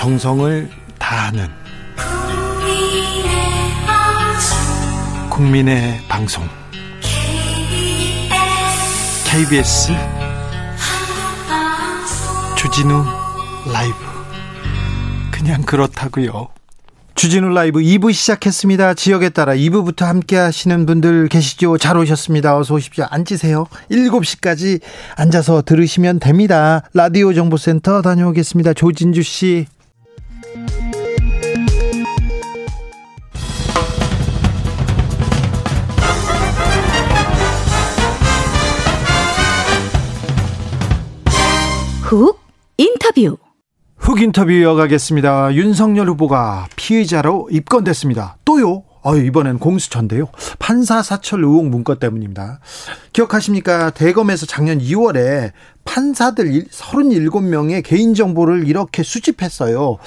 정성을 다하는 국민의 방송 KBS 주진우 라이브 그냥 그렇다고요. 주진우 라이브 2부 시작했습니다. 지역에 따라 2부부터 함께 하시는 분들 계시죠? 잘 오셨습니다. 어서 오십시오. 앉으세요. 7시까지 앉아서 들으시면 됩니다. 라디오 정보센터 다녀오겠습니다. 조진주 씨. 훅 인터뷰 훅 인터뷰 이어가겠습니다. 윤석열 후보가 피의자로 입건됐습니다. 또요? 어, 이번엔 공수처인데요. 판사 사찰 의혹 문건 때문입니다. 기억하십니까? 대검에서 작년 2월에 판사들 37명의 개인정보를 이렇게 수집했어요.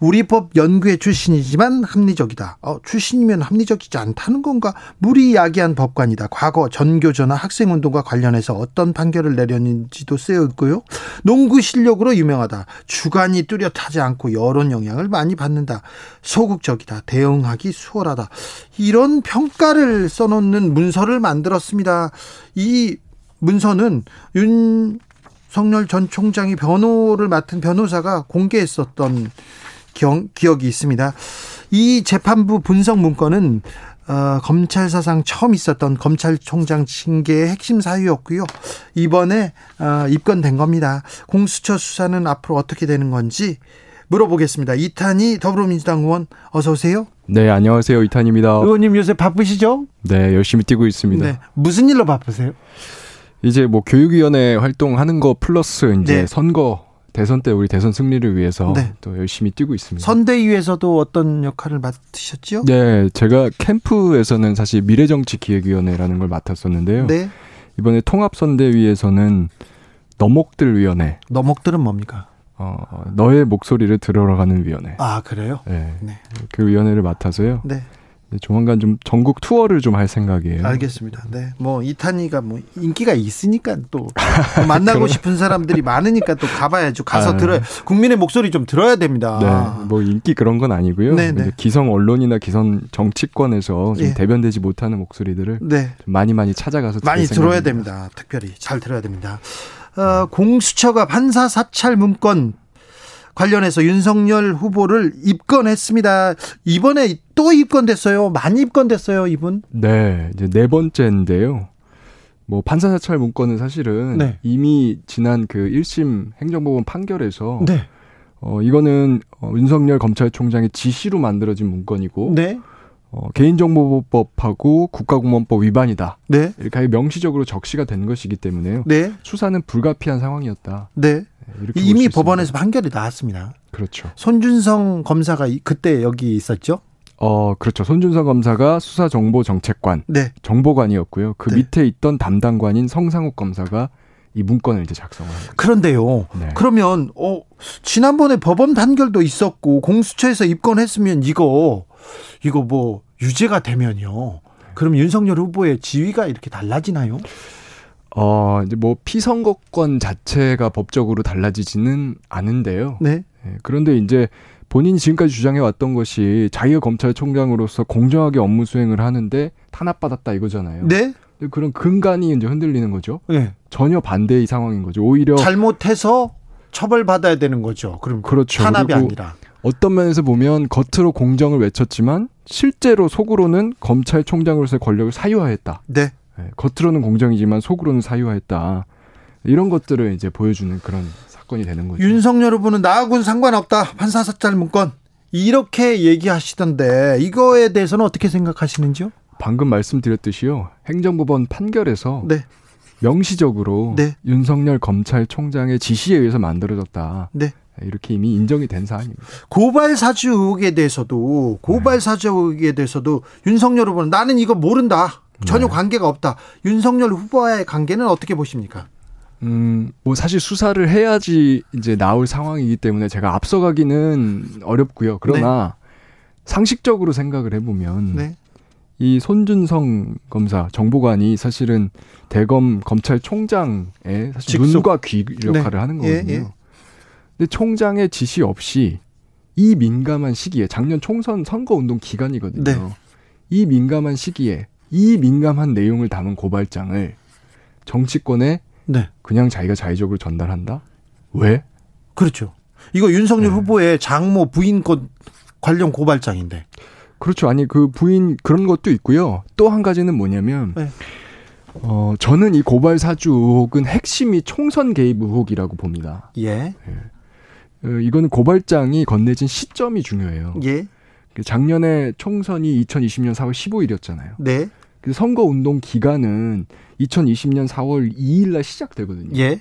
우리 법 연구회 출신이지만 합리적이다. 어, 출신이면 합리적이지 않다는 건가? 무리야기한 법관이다. 과거 전교조나 학생운동과 관련해서 어떤 판결을 내렸는지도 쓰여 있고요. 농구 실력으로 유명하다. 주관이 뚜렷하지 않고 여론 영향을 많이 받는다. 소극적이다. 대응하기 수월하다. 이런 평가를 써놓는 문서를 만들었습니다. 이 문서는 윤 석열 전 총장이 변호를 맡은 변호사가 공개했었던 기억, 이 있습니다. 이 재판부 분석 문건은 어, 검찰 사상 처음 있었던 검찰총장 징계의 핵심 사유였고요. 이번에 어, 입건된 겁니다. 공수처 수사는 앞으로 어떻게 되는 건지 물어보겠습니다. 이탄희 더불어민주당 의원 어서 오세요. 네, 안녕하세요. 이탄입니다. 의원님 요새 바쁘시죠? 네, 열심히 뛰고 있습니다. 네, 무슨 일로 바쁘세요? 이제 뭐 교육위원회 활동하는 거 플러스 이제 네. 선거 대선 때 우리 대선 승리를 위해서 네. 또 열심히 뛰고 있습니다. 선대위에서도 어떤 역할을 맡으셨죠? 네, 제가 캠프에서는 사실 미래정치기획위원회라는 걸 맡았었는데요. 네. 이번에 통합선대위에서는 너목들 위원회. 너목들은 뭡니까? 어, 너의 목소리를 들어가는 위원회. 아, 그래요? 네. 네. 그 위원회를 맡아서요. 네. 조만간 좀 전국 투어를 좀 할 생각이에요. 알겠습니다. 네. 뭐 이탄이가 뭐 인기가 있으니까 또 만나고 싶은 사람들이 많으니까 또 가봐야죠. 가서 아. 들어 국민의 목소리 좀 들어야 됩니다. 네. 뭐 인기 그런 건 아니고요. 네, 네. 기성 언론이나 기성 정치권에서 좀 예. 대변되지 못하는 목소리들을 네. 많이 많이 찾아가서 많이 들어야 됩니다. 특별히 잘 들어야 됩니다. 어, 공수처가 판사 사찰 문건 관련해서 윤석열 후보를 입건했습니다. 이번에 또 입건됐어요. 많이 입건됐어요, 이분. 네, 이제 네 번째인데요. 뭐 판사 사찰 문건은 사실은 네. 이미 지난 그 1심 행정법원 판결에서 네. 어 이거는 어, 윤석열 검찰총장의 지시로 만들어진 문건이고 네. 어, 개인정보보호법하고 국가공무원법 위반이다. 네. 이렇게 명시적으로 적시가 된 것이기 때문에요. 네. 수사는 불가피한 상황이었다. 네. 네 이미 법원에서 판결이 나왔습니다. 그렇죠. 손준성 검사가 그때 여기 있었죠? 어, 그렇죠. 손준성 검사가 수사정보정책관, 네. 정보관이었고요. 그 네. 밑에 있던 담당관인 성상욱 검사가 이 문건을 이제 작성을 합니다. 그런데요. 네. 그러면 어 지난번에 법원 판결도 있었고 공수처에서 입건했으면 이거 이거 뭐 유죄가 되면요. 그럼 윤석열 후보의 지위가 이렇게 달라지나요? 어, 이제 뭐 피선거권 자체가 법적으로 달라지지는 않은데요. 네. 네. 그런데 이제 본인이 지금까지 주장해 왔던 것이 자기가 검찰총장으로서 공정하게 업무 수행을 하는데 탄압받았다 이거잖아요. 네. 그런 근간이 이제 흔들리는 거죠. 네. 전혀 반대의 상황인 거죠. 오히려 잘못해서 처벌받아야 되는 거죠. 그럼 그렇죠. 탄압이 아니라 어떤 면에서 보면 겉으로 공정을 외쳤지만 실제로 속으로는 검찰총장으로서의 권력을 사유화했다. 네. 네. 겉으로는 공정이지만 속으로는 사유화했다. 이런 것들을 이제 보여주는 그런 사건이 되는 거죠. 윤석열 후보는 나하고는 상관없다. 판사 사찰 문건 이렇게 얘기하시던데 이거에 대해서는 어떻게 생각하시는지요? 방금 말씀드렸듯이요. 행정법원 판결에서 네. 명시적으로 네. 윤석열 검찰총장의 지시에 의해서 만들어졌다. 네. 이렇게 이미 인정이 된 사안입니다. 고발 사주 의혹에 대해서도 고발 네. 사주 의혹에 대해서도 윤석열 후보는 나는 이거 모른다. 전혀 네. 관계가 없다. 윤석열 후보와의 관계는 어떻게 보십니까? 음, 뭐 사실 수사를 해야지 이제 나올 상황이기 때문에 제가 앞서가기는 어렵고요. 그러나 네. 상식적으로 생각을 해보면 네. 이 손준성 검사 정보관이 사실은 대검 검찰총장의 사실 직속. 눈과 귀 역할을 네. 하는 거거든요. 예, 예. 근데 총장의 지시 없이 이 민감한 시기에 작년 총선 선거 운동 기간이거든요. 네. 이 민감한 시기에 이 민감한 내용을 담은 고발장을 정치권에 네. 그냥 자기가 자의적으로 전달한다? 왜? 그렇죠. 이거 윤석열 네. 후보의 장모 부인 것 관련 고발장인데. 그렇죠. 아니 그 부인 그런 것도 있고요. 또 한 가지는 뭐냐면 네. 어 저는 이 고발 사주 의혹은 핵심이 총선 개입 의혹이라고 봅니다. 예. 예. 어, 이거는 고발장이 건네진 시점이 중요해요. 예. 그 작년에 총선이 2020년 4월 15일이었잖아요. 네. 그 선거 운동 기간은 2020년 4월 2일 날 시작되거든요. 예.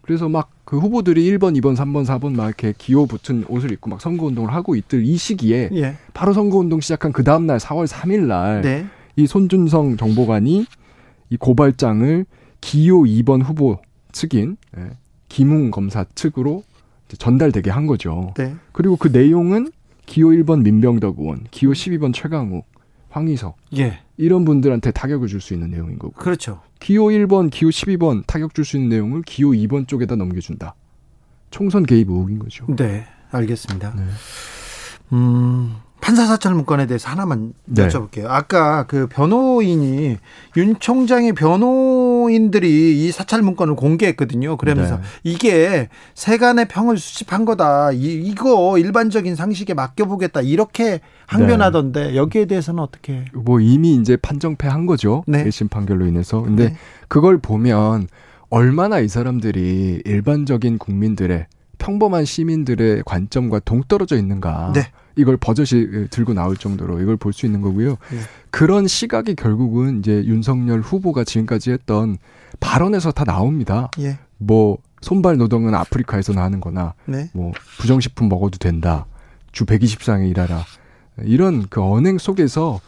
그래서 막 그 후보들이 1번, 2번, 3번, 4번 막 이렇게 기호 붙은 옷을 입고 막 선거 운동을 하고 있들 이 시기에 예. 바로 선거 운동 시작한 그 다음 날 4월 3일 날이 네. 손준성 정보관이 이 고발장을 기호 2번 후보 측인 예, 김웅 검사 측으로 전달되게 한 거죠. 네. 그리고 그 내용은 기호 1번 민병덕 의원, 기호 12번 최강욱, 황희석 예. 이런 분들한테 타격을 줄 수 있는 내용인 거고. 그렇죠. 기호 1번, 기호 12번 타격 줄 수 있는 내용을 기호 2번 쪽에다 넘겨준다. 총선 개입 의혹인 거죠. 네, 알겠습니다. 네. 음, 판사 사찰 문건에 대해서 하나만 네. 여쭤볼게요. 아까 그 변호인이 윤 총장의 변호인들이 이 사찰 문건을 공개했거든요. 그러면서 네. 이게 세간의 평을 수집한 거다. 이, 이거 일반적인 상식에 맡겨보겠다. 이렇게 항변하던데 네. 여기에 대해서는 어떻게? 뭐 이미 이제 판정패 한 거죠. 네. 1심 판결로 인해서. 근데 네. 그걸 보면 얼마나 이 사람들이 일반적인 국민들의 평범한 시민들의 관점과 동떨어져 있는가. 네. 이걸 버젓이 들고 나올 정도로 이걸 볼 수 있는 거고요. 네. 그런 시각이 결국은 이제 윤석열 후보가 지금까지 했던 발언에서 다 나옵니다. 예. 뭐 손발 노동은 아프리카에서 나는 거나 네. 뭐 부정식품 먹어도 된다. 주 120상에 일하라. 이런 그 언행 속에서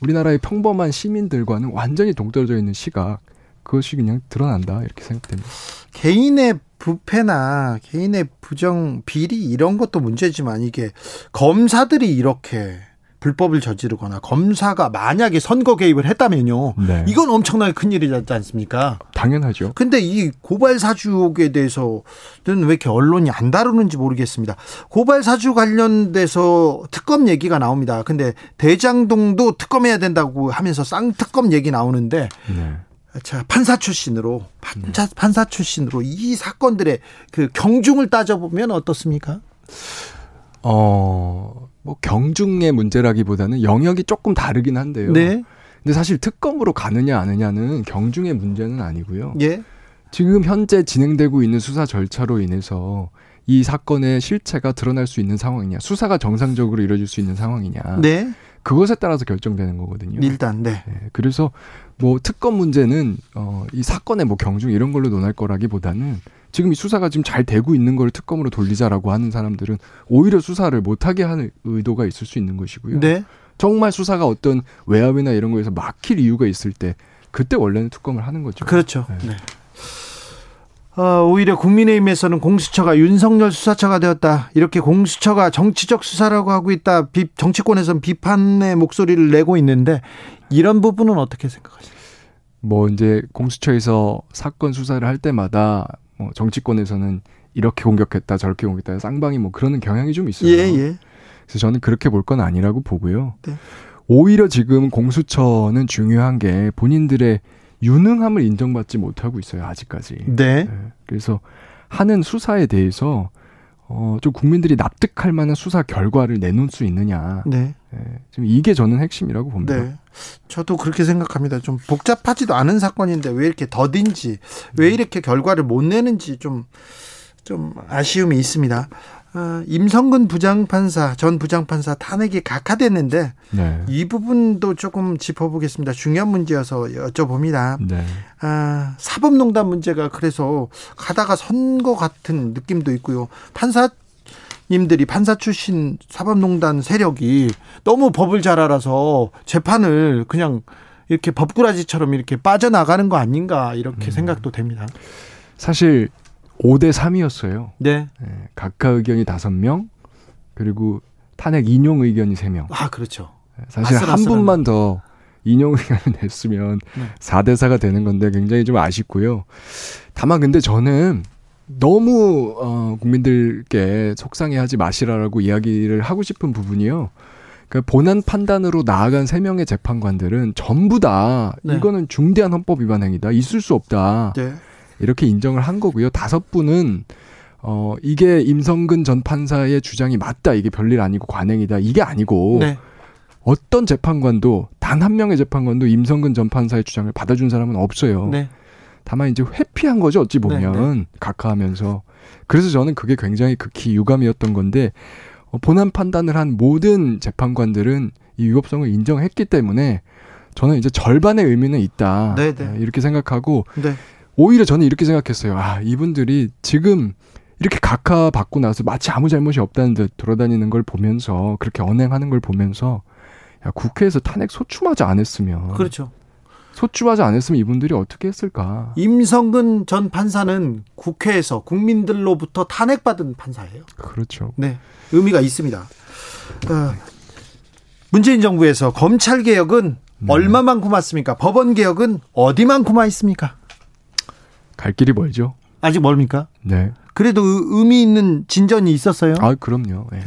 우리나라의 평범한 시민들과는 완전히 동떨어져 있는 시각 그것이 그냥 드러난다 이렇게 생각됩니다. 개인의 부패나 개인의 부정 비리 이런 것도 문제지만 이게 검사들이 이렇게 불법을 저지르거나 검사가 만약에 선거 개입을 했다면요. 네. 이건 엄청나게 큰 일이지 않습니까? 당연하죠. 근데 이 고발 사주에 대해서는 왜 이렇게 언론이 안 다루는지 모르겠습니다. 고발 사주 관련돼서 특검 얘기가 나옵니다. 근데 대장동도 특검해야 된다고 하면서 쌍특검 얘기 나오는데 네. 자, 판사 출신으로 판사, 판사 출신으로 이 사건들의 그 경중을 따져보면 어떻습니까? 어, 뭐 경중의 문제라기보다는 영역이 조금 다르긴 한데요. 네. 근데 사실 특검으로 가느냐 아느냐는 경중의 문제는 아니고요. 예. 지금 현재 진행되고 있는 수사 절차로 인해서 이 사건의 실체가 드러날 수 있는 상황이냐, 수사가 정상적으로 이루어질 수 있는 상황이냐. 네. 그것에 따라서 결정되는 거거든요. 일단 네. 네. 그래서 뭐 특검 문제는 어, 이 사건의 뭐 경중 이런 걸로 논할 거라기보다는 지금 이 수사가 지금 잘 되고 있는 걸 특검으로 돌리자라고 하는 사람들은 오히려 수사를 못하게 하는 의도가 있을 수 있는 것이고요. 네. 정말 수사가 어떤 외압이나 이런 거에서 막힐 이유가 있을 때 그때 원래는 특검을 하는 거죠. 그렇죠. 네. 네. 어, 오히려 국민의힘에서는 공수처가 윤석열 수사처가 되었다. 이렇게 공수처가 정치적 수사라고 하고 있다. 비, 정치권에서는 비판의 목소리를 내고 있는데 이런 부분은 어떻게 생각하세요? 뭐 이제 공수처에서 사건 수사를 할 때마다 뭐 정치권에서는 이렇게 공격했다 저렇게 공격했다 쌍방이 뭐 그러는 경향이 좀 있어요. 예, 예. 그래서 저는 그렇게 볼 건 아니라고 보고요. 네. 오히려 지금 공수처는 중요한 게 본인들의 유능함을 인정받지 못하고 있어요 아직까지. 네. 네. 그래서 하는 수사에 대해서 어, 좀 국민들이 납득할 만한 수사 결과를 내놓을 수 있느냐. 네. 네. 지금 이게 저는 핵심이라고 봅니다. 네. 저도 그렇게 생각합니다. 좀 복잡하지도 않은 사건인데 왜 이렇게 더딘지, 왜 이렇게 결과를 못 내는지 좀, 좀 아쉬움이 있습니다. 어, 임성근 부장판사 전 부장판사 탄핵이 각하됐는데 네. 이 부분도 조금 짚어보겠습니다. 중요한 문제여서 여쭤봅니다. 네. 아, 사법농단 문제가 그래서 가다가 선 거 같은 느낌도 있고요. 판사 님들이 판사 출신 사법농단 세력이 너무 법을 잘 알아서 재판을 그냥 이렇게 법꾸라지처럼 이렇게 빠져나가는 거 아닌가 이렇게 음. 생각도 됩니다. 사실 5대 3이었어요. 네. 네. 각하 의견이 5명, 그리고 탄핵 인용 의견이 3명. 아, 그렇죠. 네, 사실 한 분만 더 인용 의견을 냈으면 네. 4대 4가 되는 건데 굉장히 좀 아쉽고요. 다만 근데 저는 너무 어, 국민들께 속상해하지 마시라라고 이야기를 하고 싶은 부분이요. 그 본안 판단으로 나아간 세 명의 재판관들은 전부 다 네. 이거는 중대한 헌법 위반 행위다. 있을 수 없다. 네. 이렇게 인정을 한 거고요. 다섯 분은 어 이게 임성근 전 판사의 주장이 맞다. 이게 별일 아니고 관행이다. 이게 아니고 네. 어떤 재판관도 단 한 명의 재판관도 임성근 전 판사의 주장을 받아준 사람은 없어요. 네. 다만 이제 회피한 거죠. 어찌 보면 네, 네. 각하하면서 그래서 저는 그게 굉장히 극히 유감이었던 건데 어, 본안 판단을 한 모든 재판관들은 이 위법성을 인정했기 때문에 저는 이제 절반의 의미는 있다 네네. 네. 네, 이렇게 생각하고 네. 오히려 저는 이렇게 생각했어요. 아 이분들이 지금 이렇게 각하 받고 나서 마치 아무 잘못이 없다는 듯 돌아다니는 걸 보면서 그렇게 언행하는 걸 보면서 야 국회에서 탄핵 소추마저 안 했으면 그렇죠. 소추하지 않았으면 이분들이 어떻게 했을까? 임성근 전 판사는 국회에서 국민들로부터 탄핵받은 판사예요. 그렇죠. 네, 의미가 있습니다. 어, 문재인 정부에서 검찰 개혁은 네. 얼마만큼 왔습니까? 법원 개혁은 어디만큼 와 있습니까? 갈 길이 멀죠. 아직 멀습니까? 네. 그래도 의미 있는 진전이 있었어요. 아, 그럼요. 네.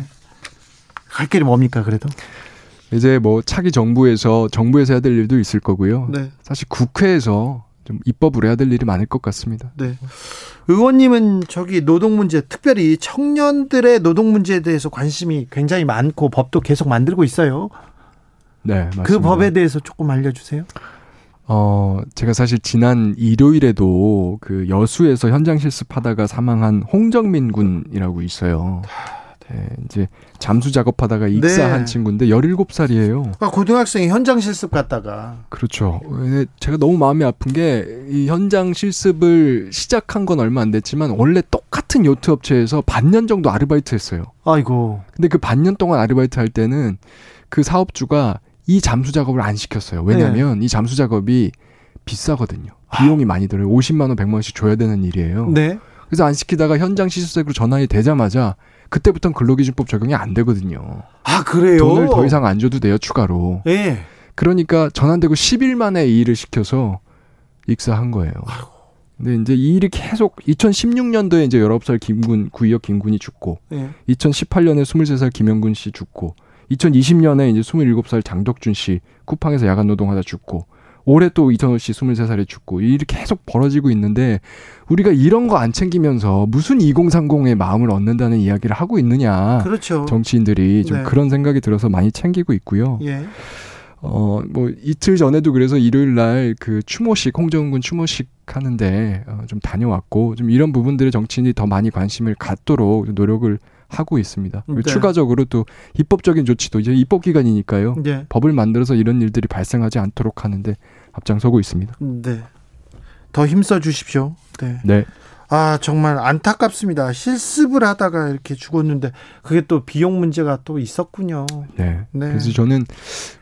갈 길이 뭡니까? 그래도 이제 뭐 차기 정부에서 정부에서 해야 될 일도 있을 거고요. 네. 사실 국회에서 좀 입법을 해야 될 일이 많을 것 같습니다. 네. 의원님은 저기 노동 문제, 특별히 청년들의 노동 문제에 대해서 관심이 굉장히 많고 법도 계속 만들고 있어요. 네, 맞습니다. 그 법에 대해서 조금 알려주세요. 어, 제가 사실 지난 일요일에도 그 여수에서 현장 실습하다가 사망한 홍정민 군이라고 있어요. 네, 이제 잠수 작업하다가 익사한 네. 친구인데 17살이에요. 아, 고등학생이 현장 실습 갔다가. 그렇죠. 제가 너무 마음이 아픈 게 이 현장 실습을 시작한 건 얼마 안 됐지만 원래 똑같은 요트 업체에서 반년 정도 아르바이트 했어요. 아이고. 근데 그 반년 동안 아르바이트 할 때는 그 사업주가 이 잠수 작업을 안 시켰어요. 왜냐면 네. 이 잠수 작업이 비싸거든요. 비용이 아. 많이 들어요. 50만 원, 100만 원씩 줘야 되는 일이에요. 네. 그래서 안 시키다가 현장 실습생으로 전환이 되자마자 그때부터는 근로기준법 적용이 안 되거든요. 아 그래요? 돈을 더 이상 안 줘도 돼요 추가로. 예. 그러니까 전환되고 10일 만에 이 일을 시켜서 익사한 거예요. 아이고. 근데 이제 이 일이 계속 2016년도에 이제 19살 김군 구이역 김군이 죽고 예. 2018년에 23살 김영군 씨 죽고 2020년에 이제 27살 장덕준 씨 쿠팡에서 야간 노동하다 죽고 올해 또 이선호 씨 23살에 죽고 이 일이 계속 벌어지고 있는데 우리가 이런 거 안 챙기면서 무슨 2030의 마음을 얻는다는 이야기를 하고 있느냐. 그렇죠. 정치인들이 좀 네. 그런 생각이 들어서 많이 챙기고 있고요. 예. 어, 뭐 이틀 전에도 그래서 일요일 날 그 추모식, 홍정군 추모식 하는데 어, 좀 다녀왔고 좀 이런 부분들에 정치인이 더 많이 관심을 갖도록 노력을 하고 있습니다. 네. 추가적으로 또 입법적인 조치도 이제 입법 기간이니까요. 네. 법을 만들어서 이런 일들이 발생하지 않도록 하는데 앞장서고 있습니다. 네. 더 힘써 주십시오. 네. 네. 아, 정말 안타깝습니다. 실습을 하다가 이렇게 죽었는데 그게 또 비용 문제가 또 있었군요. 네. 네. 그래서 저는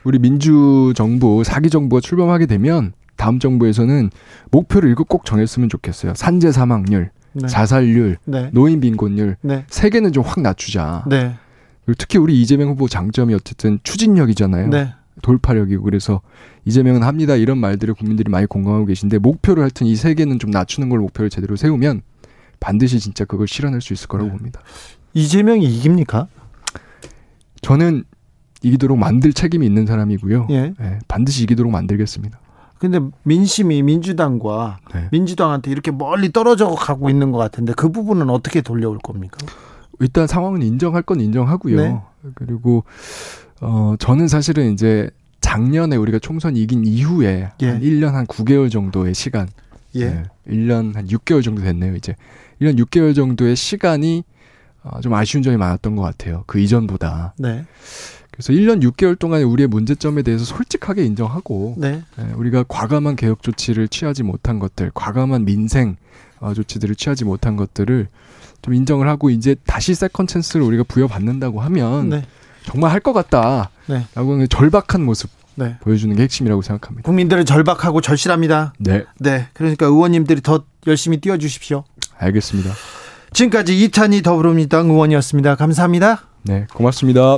우리 민주 정부, 사기 정부가 출범하게 되면 다음 정부에서는 목표를 이거 꼭 정했으면 좋겠어요. 산재 사망률, 네. 자살률, 네. 노인 빈곤율 네. 세 개는 좀 확 낮추자. 네. 그리고 특히 우리 이재명 후보 장점이 어쨌든 추진력이잖아요. 네. 돌파력이고 그래서 이재명은 합니다 이런 말들을 국민들이 많이 공감하고 계신데 목표를 하여튼 이 세 개는 좀 낮추는 걸 목표를 제대로 세우면 반드시 진짜 그걸 실현할 수 있을 거라고 네. 봅니다. 이재명이 이깁니까? 저는 이기도록 만들 책임이 있는 사람이고요. 예. 네, 반드시 이기도록 만들겠습니다. 근데 민심이 민주당과 네. 민주당한테 이렇게 멀리 떨어져 가고 있는 것 같은데 그 부분은 어떻게 돌려올 겁니까? 일단 상황은 인정할 건 인정하고요. 네. 그리고 어 저는 사실은 이제 작년에 우리가 총선 이긴 이후에 예. 한 1년 한 9개월 정도의 시간. 예. 네, 1년 한 6개월 정도 됐네요, 이제. 1년 6개월 정도의 시간이 어, 좀 아쉬운 점이 많았던 것 같아요. 그 이전보다. 네. 그래서 1년 6개월 동안에 우리의 문제점에 대해서 솔직하게 인정하고 네. 네, 우리가 과감한 개혁 조치를 취하지 못한 것들, 과감한 민생 어, 조치들을 취하지 못한 것들을 좀 인정을 하고 이제 다시 second chance를 우리가 부여받는다고 하면 네. 정말 할 것 같다라고 네. 절박한 모습 네. 보여주는 게 핵심이라고 생각합니다. 국민들은 절박하고 절실합니다. 네. 네. 그러니까 의원님들이 더 열심히 뛰어주십시오. 알겠습니다. 지금까지 이찬희 더불어민주당 의원이었습니다. 감사합니다. 네, 고맙습니다.